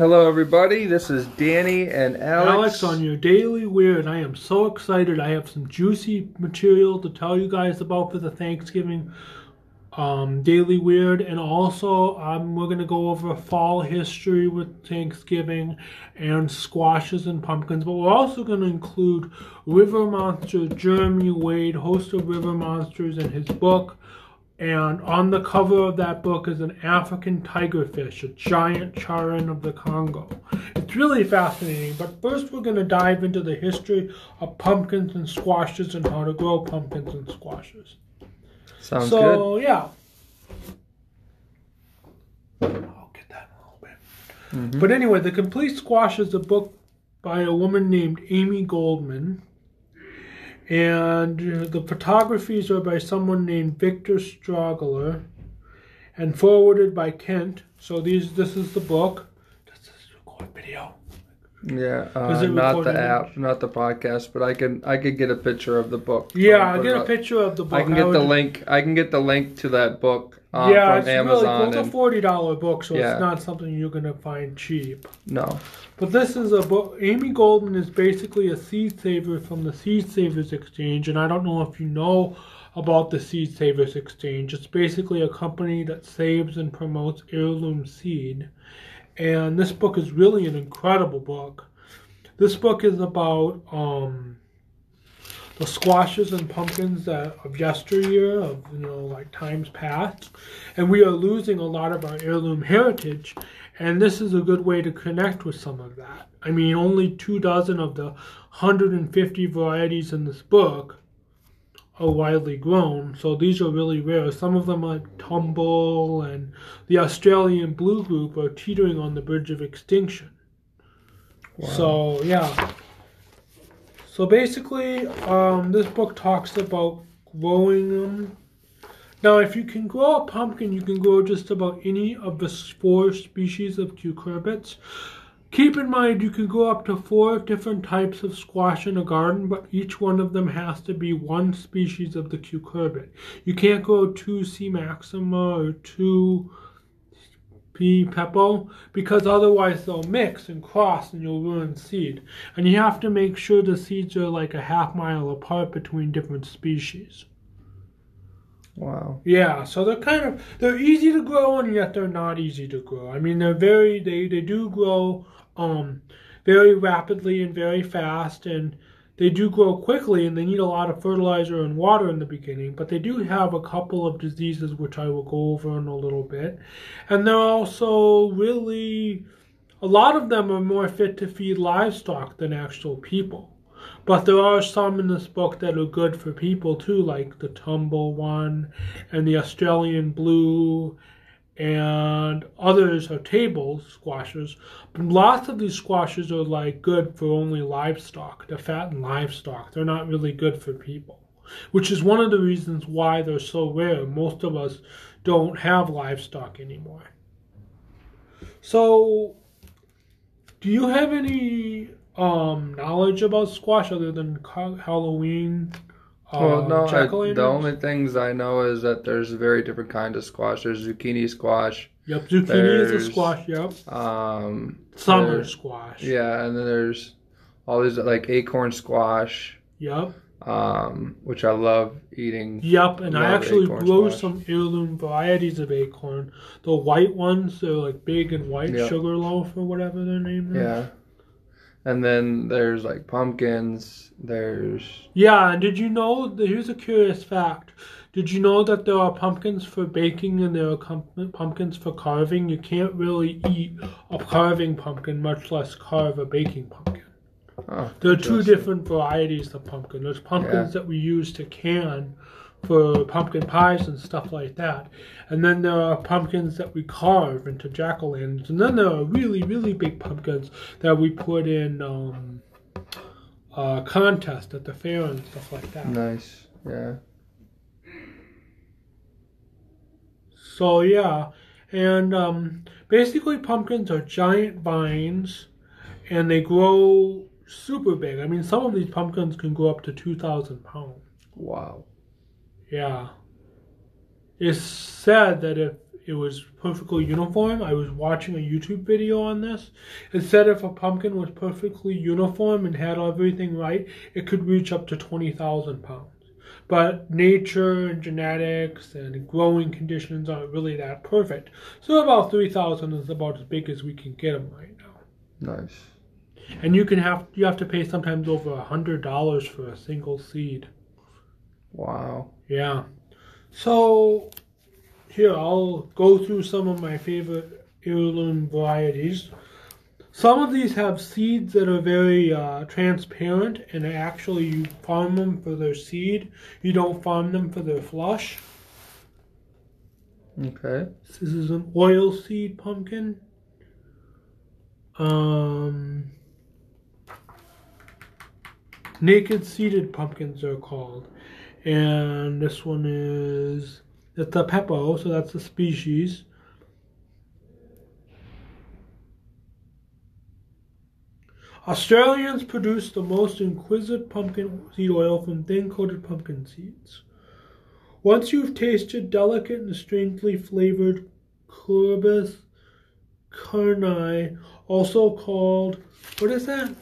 Hello, everybody. This is Danny and Alex. Alex on your daily weird. I am so excited. I have some juicy material to tell you guys about for the Thanksgiving um, daily weird, and also um, we're gonna go over fall history with Thanksgiving and squashes and pumpkins. But we're also gonna include River Monster Jeremy Wade, host of River Monsters, and his book. And on the cover of that book is an African tigerfish, a giant charan of the Congo. It's really fascinating, but first we're going to dive into the history of pumpkins and squashes and how to grow pumpkins and squashes. Sounds so, yeah. I'll get that in a little bit. Mm-hmm. But anyway, The Complete Squash is a book by a woman named Amy Goldman and the photographies are by someone named Victor Schrager and forwarded by Kent. So these this is the book. Does this record video? Yeah, uh, not the app, not the podcast, but I can I can get a picture of the book. Yeah, I get a picture of the book. I can get I the link. I can get the link to that book uh, yeah, it's Amazon. Really cool. It's a forty dollar book, so yeah. it's not something you're gonna find cheap. No. But this is a book. Amy Goldman is basically a seed saver from the Seed Savers Exchange, and I don't know if you know about the Seed Savers Exchange. It's basically a company that saves and promotes heirloom seed. And this book is really an incredible book. This book is about um, the squashes and pumpkins that of yesteryear, of you know, like times past, and we are losing a lot of our heirloom heritage. And this is a good way to connect with some of that. I mean, only two dozen of the 150 varieties in this book are widely grown, so these are really rare. Some of them, like Tumble and the Australian Blue Group, are teetering on the bridge of extinction. Wow. So, yeah. So basically, um, this book talks about growing them. Now, if you can grow a pumpkin, you can grow just about any of the four species of cucurbits. Keep in mind, you can grow up to four different types of squash in a garden, but each one of them has to be one species of the cucurbit. You can't grow two C. maxima or two C. pepo because otherwise they'll mix and cross and you'll ruin seed. And you have to make sure the seeds are like a half mile apart between different species. Wow. Yeah, so they're kind of they're easy to grow and yet they're not easy to grow. I mean they're very they, they do grow um very rapidly and very fast and they do grow quickly and they need a lot of fertilizer and water in the beginning, but they do have a couple of diseases which I will go over in a little bit. And they're also really, a lot of them are more fit to feed livestock than actual people. But there are some in this book that are good for people too, like the Tumble one and the Australian Blue and others are table squashes. But lots of these squashes are like good for only livestock. They're fatten livestock. They're not really good for people, which is one of the reasons why they're so rare. Most of us don't have livestock anymore. So, do you have any um, knowledge about squash other than Halloween well, no, I, the only things I know is that there's very different kind of squash. There's zucchini squash. Yep, zucchini is a squash. Yep. Um, summer squash. Yeah, and then there's all these like acorn squash. Yep. Um, which I love eating. Yep, and I actually grow squash. some heirloom varieties of acorn. The white ones, they're like big and white, yep. sugar loaf or whatever their name is. Yeah. And then there's like pumpkins. There's yeah. And did you know? Here's a curious fact. Did you know that there are pumpkins for baking and there are pumpkins for carving? You can't really eat a carving pumpkin, much less carve a baking pumpkin. Oh, there are two different varieties of pumpkin. There's pumpkins yeah. that we use to can, for pumpkin pies and stuff like that. And then there are pumpkins that we carve into jack o' lanterns. And then there are really, really big pumpkins that we put in um, uh, contest at the fair and stuff like that. Nice, yeah. So yeah, and um, basically pumpkins are giant vines, and they grow super big. I mean, some of these pumpkins can grow up to two thousand pounds. Wow. Yeah. It's said that if it was perfectly uniform. I was watching a YouTube video on this. It said if a pumpkin was perfectly uniform and had everything right, it could reach up to 20,000 pounds. But nature and genetics and growing conditions aren't really that perfect. So about 3,000 is about as big as we can get them right now. Nice. And you can have you have to pay sometimes over a hundred dollars for a single seed. Wow. Yeah. So here I'll go through some of my favorite heirloom varieties. Some of these have seeds that are very uh, transparent, and actually you farm them for their seed. You don't farm them for their flush. Okay. This is an oil seed pumpkin. Um, naked seeded pumpkins are called, and this one is it's a pepo, so that's the species. Australians produce the most exquisite pumpkin seed oil from thin coated pumpkin seeds. Once you've tasted delicate and strangely flavored Corbus carni, also called, what is that?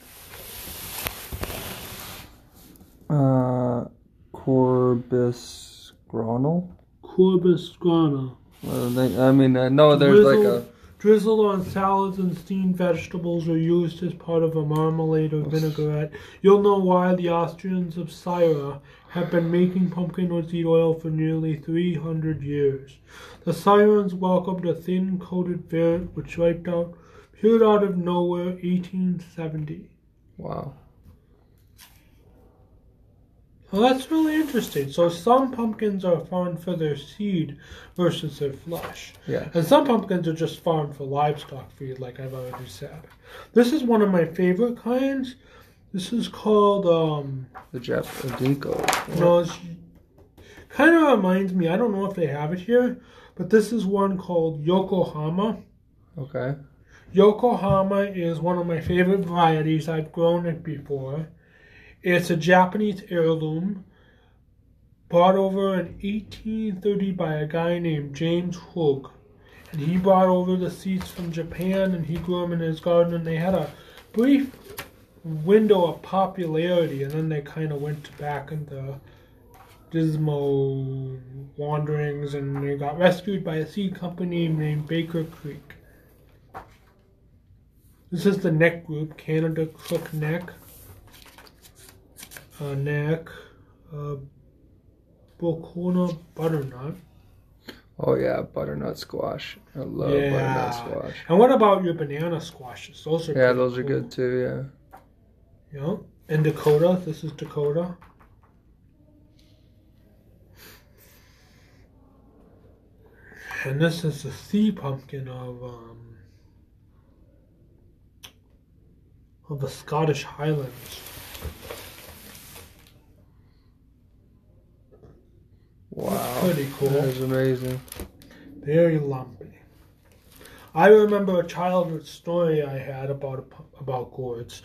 Uh, Corbus gronal? Corbus grana. I mean, uh, I know there's like a drizzled on salads and steamed vegetables or used as part of a marmalade or vinaigrette. You'll know why the Austrians of Styria have been making pumpkin seed oil for nearly 300 years. The Syrens welcomed a thin coated variant which wiped out, appeared out of nowhere 1870. Wow. Well, that's really interesting. So some pumpkins are farmed for their seed versus their flesh. Yeah. And some pumpkins are just farmed for livestock feed, like I've already said. This is one of my favorite kinds. This is called um the Jap Dinko. No, it's kind of reminds me. I don't know if they have it here, but this is one called Yokohama. Okay. Yokohama is one of my favorite varieties. I've grown it before. It's a Japanese heirloom brought over in 1830 by a guy named James Hoog. And he brought over the seeds from Japan and he grew them in his garden. And they had a brief window of popularity and then they kind of went back into dismal wanderings and they got rescued by a seed company named Baker Creek. This is the neck group, Canada Crook Neck uh, neck, uh, Bocona butternut. Oh yeah, butternut squash. I love yeah. butternut squash. And what about your banana squashes? Those are yeah, those cool. are good too. Yeah. Yeah, and Dakota. This is Dakota. And this is the sea pumpkin of um, of the Scottish Highlands. Wow. Pretty cool. That is amazing. Very lumpy. I remember a childhood story I had about about gourds.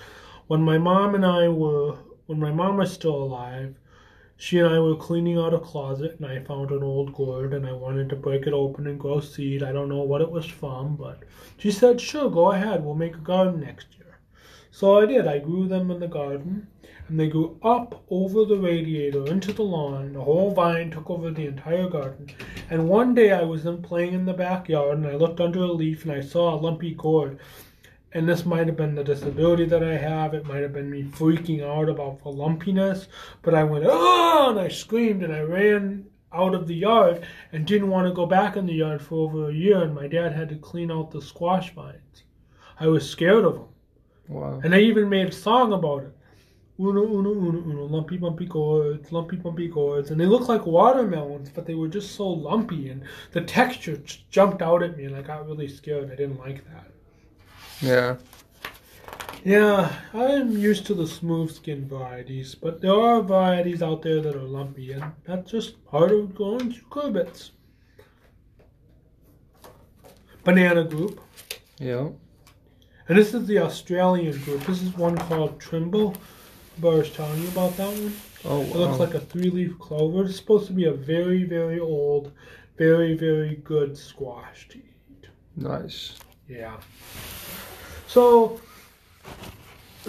When my mom and I were when my mom was still alive, she and I were cleaning out a closet and I found an old gourd and I wanted to break it open and grow seed. I don't know what it was from, but she said, "Sure, go ahead. We'll make a garden next year." So I did. I grew them in the garden and they grew up over the radiator into the lawn. The whole vine took over the entire garden. And one day I was then playing in the backyard and I looked under a leaf and I saw a lumpy gourd. And this might have been the disability that I have. It might have been me freaking out about the lumpiness. But I went, oh, and I screamed and I ran out of the yard and didn't want to go back in the yard for over a year. And my dad had to clean out the squash vines. I was scared of them. Wow. And I even made a song about it. Uno, uno, uno, uno, lumpy, bumpy gourds, lumpy, bumpy gourds. And they look like watermelons, but they were just so lumpy. And the texture just jumped out at me, and I got really scared. I didn't like that. Yeah. Yeah, I'm used to the smooth skin varieties, but there are varieties out there that are lumpy, and that's just part of growing cucurbits. Banana group. Yeah. And this is the Australian group. This is one called Triamble. But I was telling you about that one. Oh, wow. It looks like a three-leaf clover. It's supposed to be a very, very old very, very good squash to eat. Nice. Yeah. So,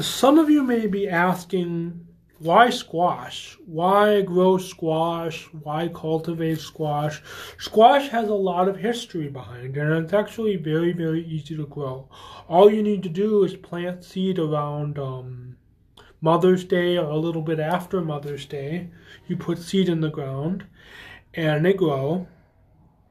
some of you may be asking, why squash? Why grow squash? Why cultivate squash? Squash has a lot of history behind it, and it's actually very, very easy to grow. All you need to do is plant seed around um, Mother's Day or a little bit after Mother's Day. You put seed in the ground, and they grow.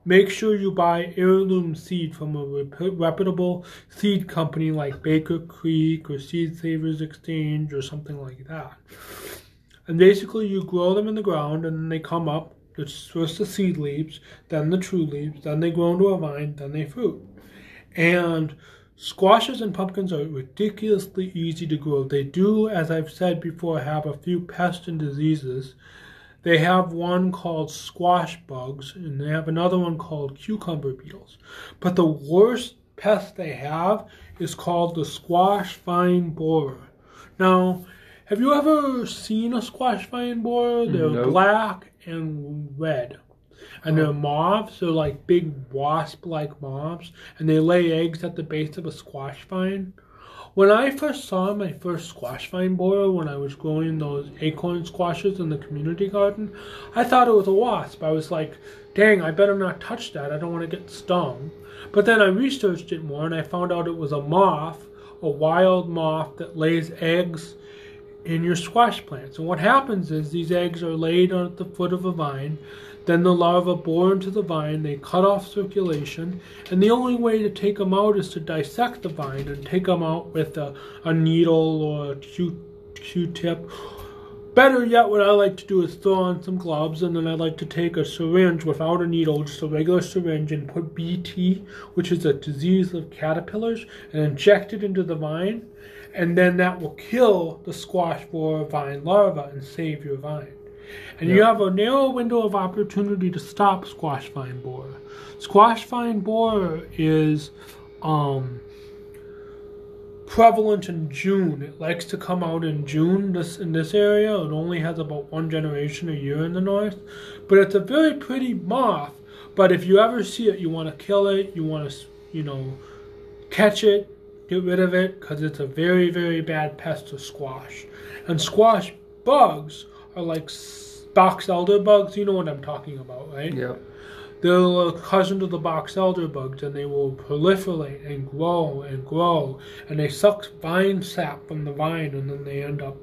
Make sure you buy heirloom seed from a reputable seed company like Baker Creek or Seed Savers Exchange or something like that. And basically, you grow them in the ground and they come up. It's first the seed leaves, then the true leaves, then they grow into a vine, then they fruit. And squashes and pumpkins are ridiculously easy to grow. They do, as I've said before, have a few pests and diseases they have one called squash bugs, and they have another one called cucumber beetles. But the worst pest they have is called the squash vine borer. Now, have you ever seen a squash vine borer? They're nope. black and red. And they're oh. moths, they're like big wasp like moths, and they lay eggs at the base of a squash vine. When I first saw my first squash vine borer when I was growing those acorn squashes in the community garden, I thought it was a wasp. I was like, dang, I better not touch that. I don't want to get stung. But then I researched it more and I found out it was a moth, a wild moth that lays eggs in your squash plants. And what happens is these eggs are laid at the foot of a vine. Then the larvae bore into the vine, they cut off circulation, and the only way to take them out is to dissect the vine and take them out with a, a needle or a Q, Q-tip. Better yet, what I like to do is throw on some gloves, and then I like to take a syringe without a needle, just a regular syringe, and put BT, which is a disease of caterpillars, and inject it into the vine, and then that will kill the squash borer vine larva and save your vine. And you have a narrow window of opportunity to stop squash vine borer. Squash vine borer is um, prevalent in June. It likes to come out in June this in this area. It only has about one generation a year in the north. But it's a very pretty moth. But if you ever see it, you want to kill it. You want to, you know, catch it, get rid of it, because it's a very, very bad pest to squash. And squash bugs are like box elder bugs. You know what I'm talking about, right? Yeah. They're a cousin to the box elder bugs, and they will proliferate and grow and grow, and they suck vine sap from the vine, and then they end up.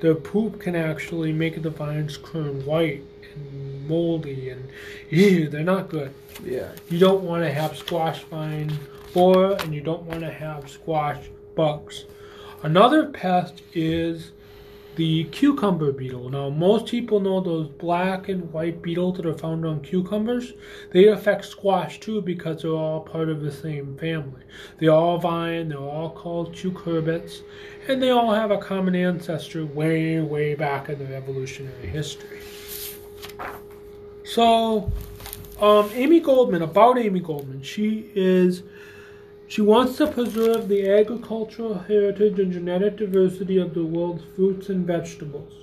Their poop can actually make the vines turn white and moldy, and ew, they're not good. Yeah. You don't want to have squash vine borer, and you don't want to have squash bugs. Another pest is the cucumber beetle. Now, most people know those black and white beetles that are found on cucumbers. They affect squash too because they're all part of the same family. They're all vine, they're all called cucurbits, and they all have a common ancestor way, way back in their evolutionary history. So, um, Amy Goldman, about Amy Goldman, she is she wants to preserve the agricultural heritage and genetic diversity of the world's fruits and vegetables.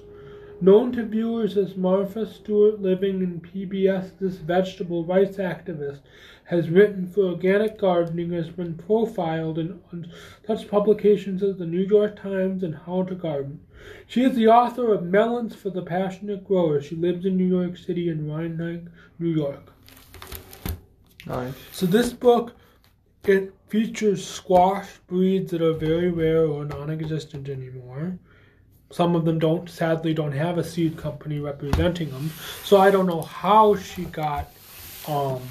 Known to viewers as Martha Stewart Living in PBS, this vegetable rights activist has written for organic gardening has been profiled in such publications as the New York Times and How to Garden. She is the author of Melons for the Passionate Grower. She lives in New York City and Rhinebeck, New York. Nice. So this book it features squash breeds that are very rare or non-existent anymore. Some of them don't, sadly, don't have a seed company representing them. So I don't know how she got um,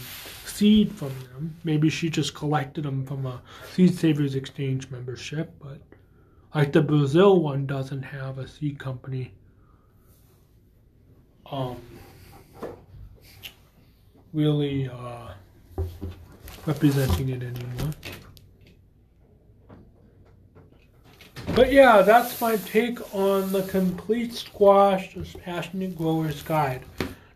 seed from them. Maybe she just collected them from a Seed Savers Exchange membership. But like the Brazil one doesn't have a seed company. Um, really. Uh, representing it anymore. But yeah, that's my take on the complete squash passionate grower's guide.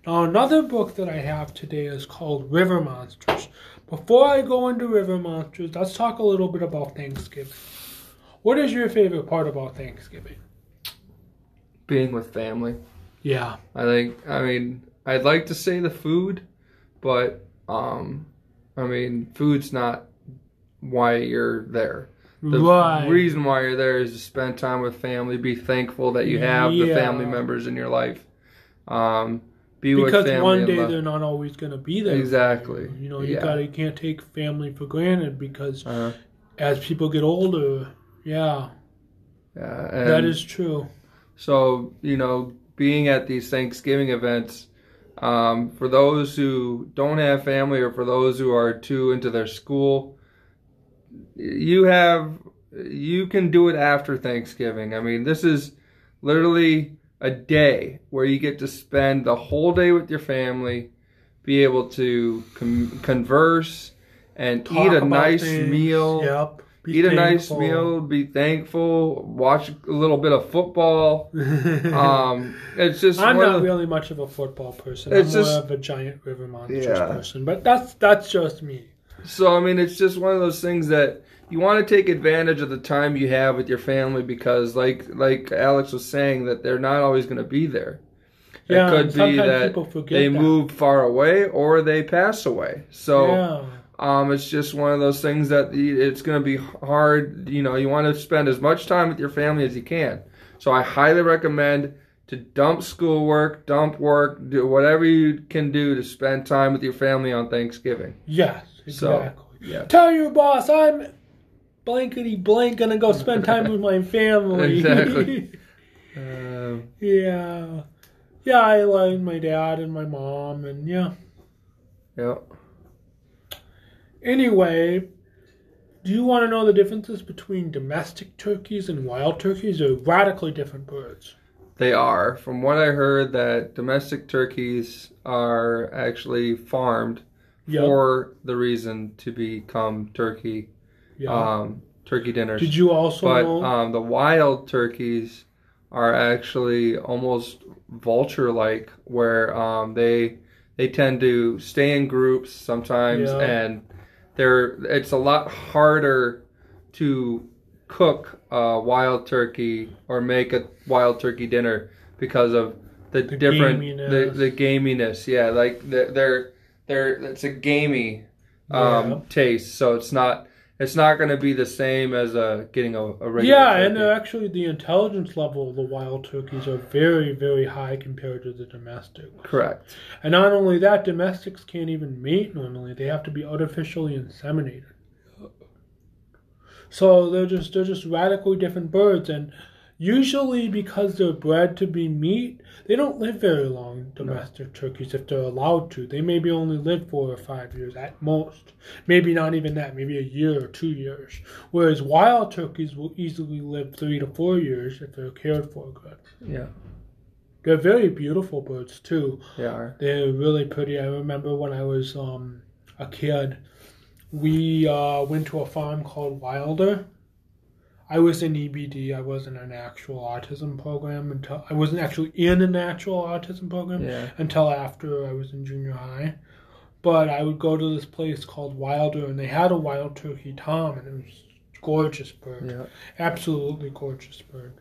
Now another book that I have today is called River Monsters. Before I go into River Monsters, let's talk a little bit about Thanksgiving. What is your favorite part about Thanksgiving? Being with family. Yeah. I think I mean I'd like to say the food, but um, I mean, food's not why you're there. The right. reason why you're there is to spend time with family, be thankful that you have the family members in your life. Um, be because with family one day they're not always going to be there. Exactly. You, You know, you Yeah. got to you can't take family for granted because Uh, as people get older, yeah, yeah, that is true. So, you know, being at these Thanksgiving events, um, for those who don't have family or for those who are too into their school, you have, you can do it after Thanksgiving. I mean, this is literally a day where you get to spend the whole day with your family, be able to com- converse and Talk eat a nice things. meal Yep. Be eat a nice meal, be thankful, watch a little bit of football. Um, it's just I'm not of really much of a football person. It's I'm just- more of a giant river monsters Yeah. person, but that's that's just me. so I mean, it's just one of those things that you want to take advantage of the time you have with your family because, like like Alex was saying, that they're not always going to be there. Yeah, it could be that people forget they that. move far away or they pass away. So. yeah. Um, it's just one of those things that it's going to be hard. You know, you want to spend as much time with your family as you can. So I highly recommend to dump schoolwork, dump work, do whatever you can do to spend time with your family on Thanksgiving. Yes, So, exactly. yeah. Tell your boss I'm blankety blank gonna go spend time with my family. Exactly. Um, yeah. Yeah, I like my dad and my mom and yeah. yeah. Anyway, do you want to know the differences between domestic turkeys and wild turkeys? They're radically different birds. They are. From what I heard, that domestic turkeys are actually farmed Yeah. for the reason to become turkey, yeah. um, turkey dinners. Did you also but know? um, the wild turkeys are actually almost vulture-like, where um, they they tend to stay in groups sometimes, Yeah. and they're it's a lot harder to cook a wild turkey or make a wild turkey dinner because of the, The different gaminess. the the gaminess. Yeah, like they're they're, they're it's a gamey um, Yeah. taste, so it's not it's not going to be the same as uh, getting a, a regular. yeah, turkey. and uh, actually, the intelligence level of the wild turkeys are very, very high compared to the domestic. correct. And not only that, domestics can't even mate normally; they have to be artificially inseminated. So they're just they're just radically different birds, and usually because they're bred to be meat, they don't live very long. Domestic turkeys, if they're allowed to, they maybe only live four or five years at most. Maybe not even that. Maybe a year or two years. Whereas wild turkeys will easily live three to four years if they're cared for good. Yeah, They're very beautiful birds too. they are. They're really pretty. I remember when I was um, a kid, we uh, went to a farm called Wilder. I was in EBD. I wasn't an actual autism program until I wasn't actually in an actual autism program Yeah, until after I was in junior high. But I would go to this place called Wilder, and they had a wild turkey tom, and it was gorgeous bird, yeah. absolutely gorgeous bird.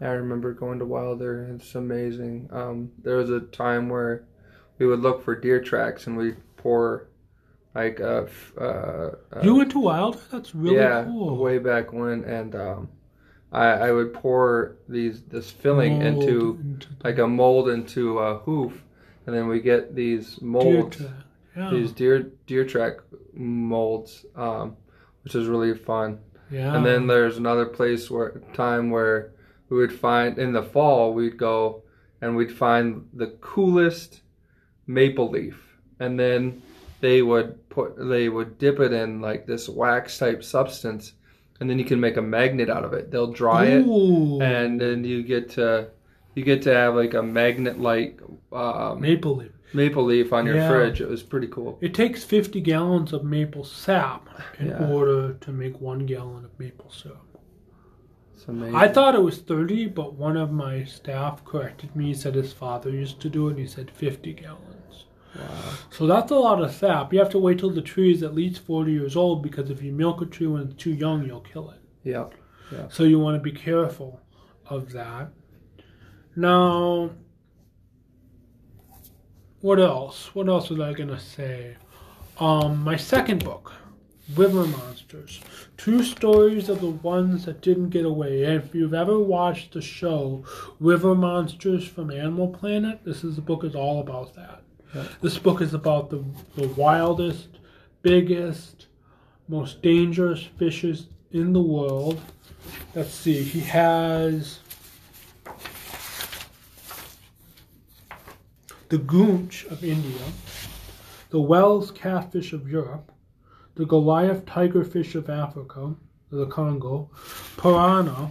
I remember going to Wilder. It's amazing. Um, there was a time where we would look for deer tracks and we'd pour like uh, f- uh, uh you went to Wilder? That's really yeah cool. way back when, and um, I I would pour these this filling Mold into into like a mold into a hoof, and then we get these deer molds. track. Yeah. these deer deer track molds, um, which is really fun. Yeah. And then there's another place where time where we would find in the fall we'd go and we'd find the coolest maple leaf, and then they would put they would dip it in like this wax type substance, and then you can make a magnet out of it. They'll dry it, and then you get to you get to have like a magnet like um, maple leaf. maple leaf on your Yeah. fridge. It was pretty cool. It takes 50 gallons of maple sap in Yeah. order to make one gallon of maple syrup. I thought it was 30, but one of my staff corrected me. He said his father used to do it, and he said 50 gallons. Wow. So that's a lot of sap. You have to wait till the tree is at least 40 years old because if you milk a tree when it's too young, you'll kill it. Yeah. So you want to be careful of that. Now, what else? What else was I gonna say? Um, my second book, River Monsters. Two stories of the ones that didn't get away. And if you've ever watched the show River Monsters from Animal Planet, this is the book is all about that. This book is about the, the wildest, biggest, most dangerous fishes in the world. Let's see, he has the goonch of India, the Wels catfish of Europe, the Goliath tigerfish of Africa, the Congo, piranha,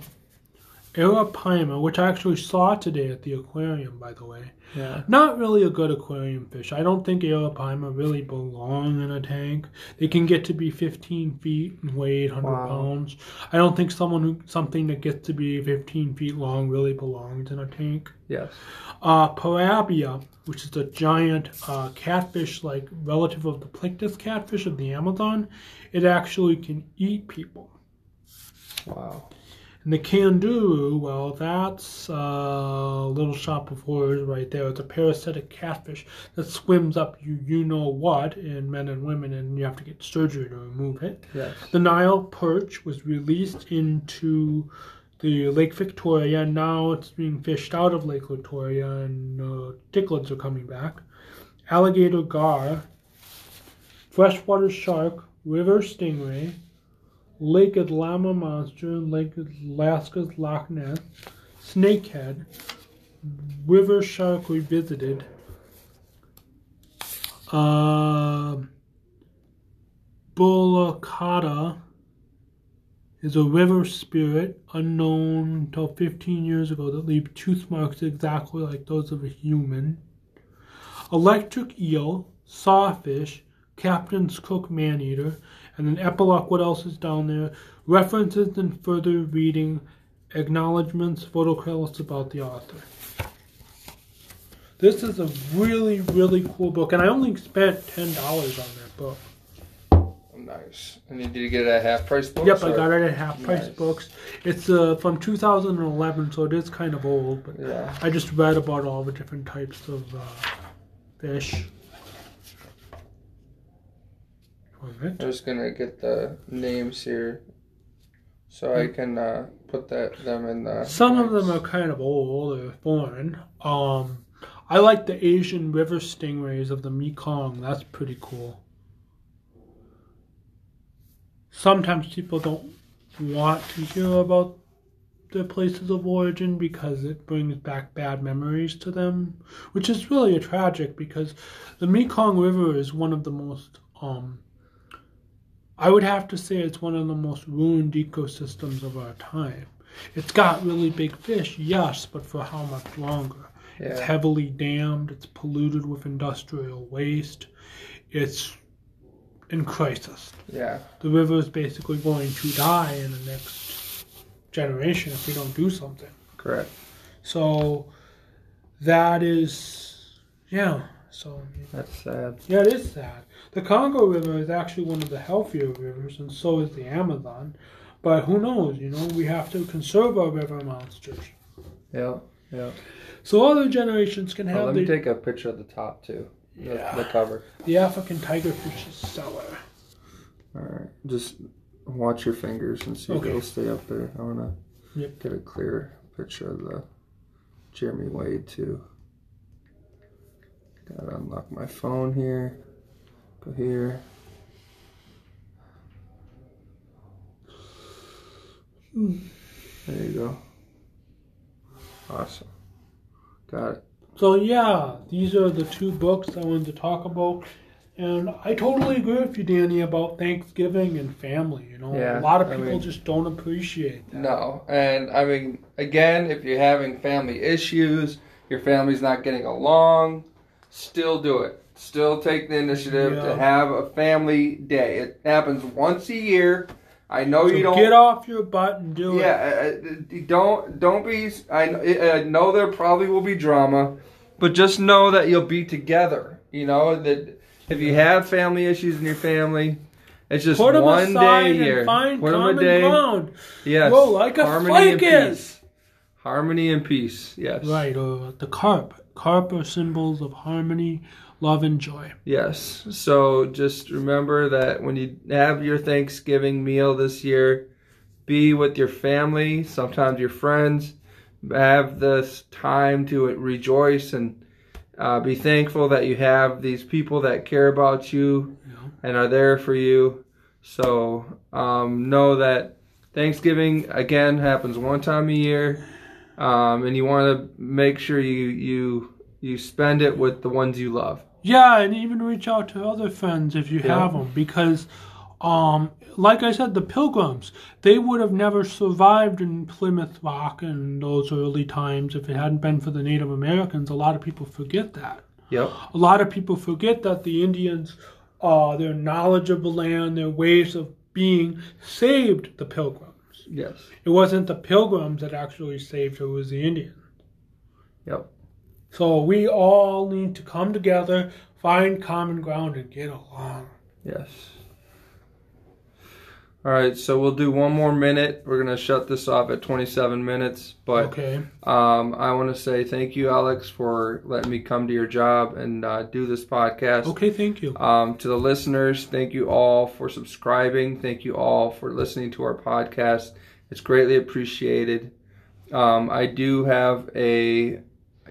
arapaima, which I actually saw today at the aquarium, by the way. Yeah. Not really a good aquarium fish. I don't think arapaima really belong in a tank. They can get to be 15 feet and weigh 800 Wow. pounds. I don't think someone who something that gets to be 15 feet long really belongs in a tank. Yes. Uh, Piraiba, which is a giant uh, catfish, like relative of the Plictus catfish of the Amazon, it actually can eat people. Wow. And the candiru, well, that's uh, Little Shop of Horrors right there. It's a parasitic catfish that swims up you you know what in men and women, and you have to get surgery to remove it. Yes. The Nile perch was released into the Lake Victoria, and now it's being fished out of Lake Victoria, and uh, cichlids are coming back. Alligator gar, freshwater shark, river stingray, Lake Atlama monster, Lake Alaska's Loch Ness, snakehead, river shark revisited, uh, Bulacata is a river spirit unknown until 15 years ago that leave tooth marks exactly like those of a human. Electric eel, sawfish, captain's cook man-eater, and then epilogue, what else is down there? References and further reading, acknowledgments, photo credits about the author. This is a really, really cool book, and I only spent $10 on that book. Nice. And did you get it at half price books? Yep, I got it at half price Nice. books. It's uh, from 2011, so it is kind of old, but Yeah. I just read about all the different types of uh, fish. One minute. I'm just gonna get the names here, so I can uh, put that them in the. Some of them are kind of old or foreign. Um, I like the Asian river stingrays of the Mekong. That's pretty cool. Sometimes people don't want to hear about their places of origin because it brings back bad memories to them, which is really a tragic because the Mekong River is one of the most um, I would have to say it's one of the most ruined ecosystems of our time. It's got really big fish, yes, but for how much longer? It's heavily dammed, it's polluted with industrial waste, it's in crisis. Yeah. The river is basically going to die in the next generation if we don't do something. Correct. So that is, yeah. So That's sad. yeah, it is sad. The Congo River is actually one of the healthier rivers, and so is the Amazon. But who knows? You know, we have to conserve our river monsters. Yeah. Yeah. So other generations can Oh, have let me the, take a picture of the top too. The, Yeah. the cover. the African tigerfish's cellar. All right. Just watch your fingers and see Okay. if it'll stay up there. I wanna Yep. get a clear picture of the Jeremy Wade too. Gotta unlock my phone here. Go here. There you go. Awesome. Got it. So yeah, these are the two books I wanted to talk about. And I totally agree with you, Danny, about Thanksgiving and family. You know, Yeah, a lot of I people mean- just don't appreciate that. No, and I mean, again, if you're having family issues, your family's not getting along, still do it. Still take the initiative Yeah. to have a family day. It happens once a year. I know So you don't. get off your butt and do it. Yeah, uh, uh, don't don't be. I I know there probably will be drama, but just know that you'll be together. You know that if you have family issues in your family, it's just Put one day year. find Put common a day. ground. Yes. Whoa, like a harmony and peace. Harmony and peace. Yes. Right, or the carp. carp are symbols of harmony, love, and joy. Yes. So just remember that when you have your Thanksgiving meal this year, be with your family, sometimes your friends. Have this time to rejoice and uh, be thankful that you have these people that care about you Yeah. and are there for you. So um, know that Thanksgiving again happens one time a year, um, and you want to make sure you you you spend it with the ones you love. Yeah, and even reach out to other friends if you Yeah. have them, because, um, like I said, the Pilgrims they would have never survived in Plymouth Rock in those early times if it hadn't been for the Native Americans. A lot of people forget that. Yep. A lot of people forget that the Indians, uh, their knowledge of the land, their ways of being, saved the Pilgrims. Yes. It wasn't the Pilgrims that actually saved; it was the Indians. Yep. So we all need to come together, find common ground, and get along. Yes. All right, so we'll do one more minute. We're gonna shut this off at 27 minutes, but okay. um, I want to say thank you, Alex, for letting me come to your job and uh, do this podcast. Okay, thank you. Um, to the listeners, thank you all for subscribing. Thank you all for listening to our podcast. It's greatly appreciated. Um, I do have a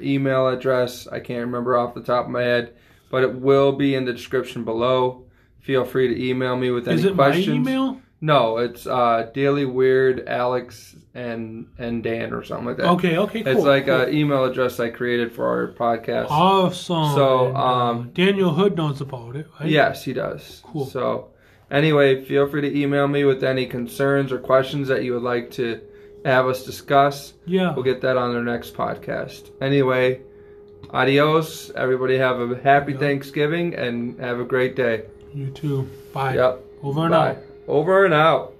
email address. I can't remember off the top of my head, but it will be in the description below. Feel free to email me with any Is it questions. my email? No, it's uh, Daily Weird Alex and and Dan or something like that. Okay, okay, cool. It's like cool. an email address I created for our podcast. awesome. So, And, uh, um, Daniel Hood knows about it, right? Yes, he does. Cool. So, anyway, feel free to email me with any concerns or questions that you would like to have us discuss. Yeah. We'll get that on our next podcast. Anyway, adios. Everybody have a happy Yeah. Thanksgiving and have a great day. You too. Bye. Yep. Over and Bye. out. Over and out.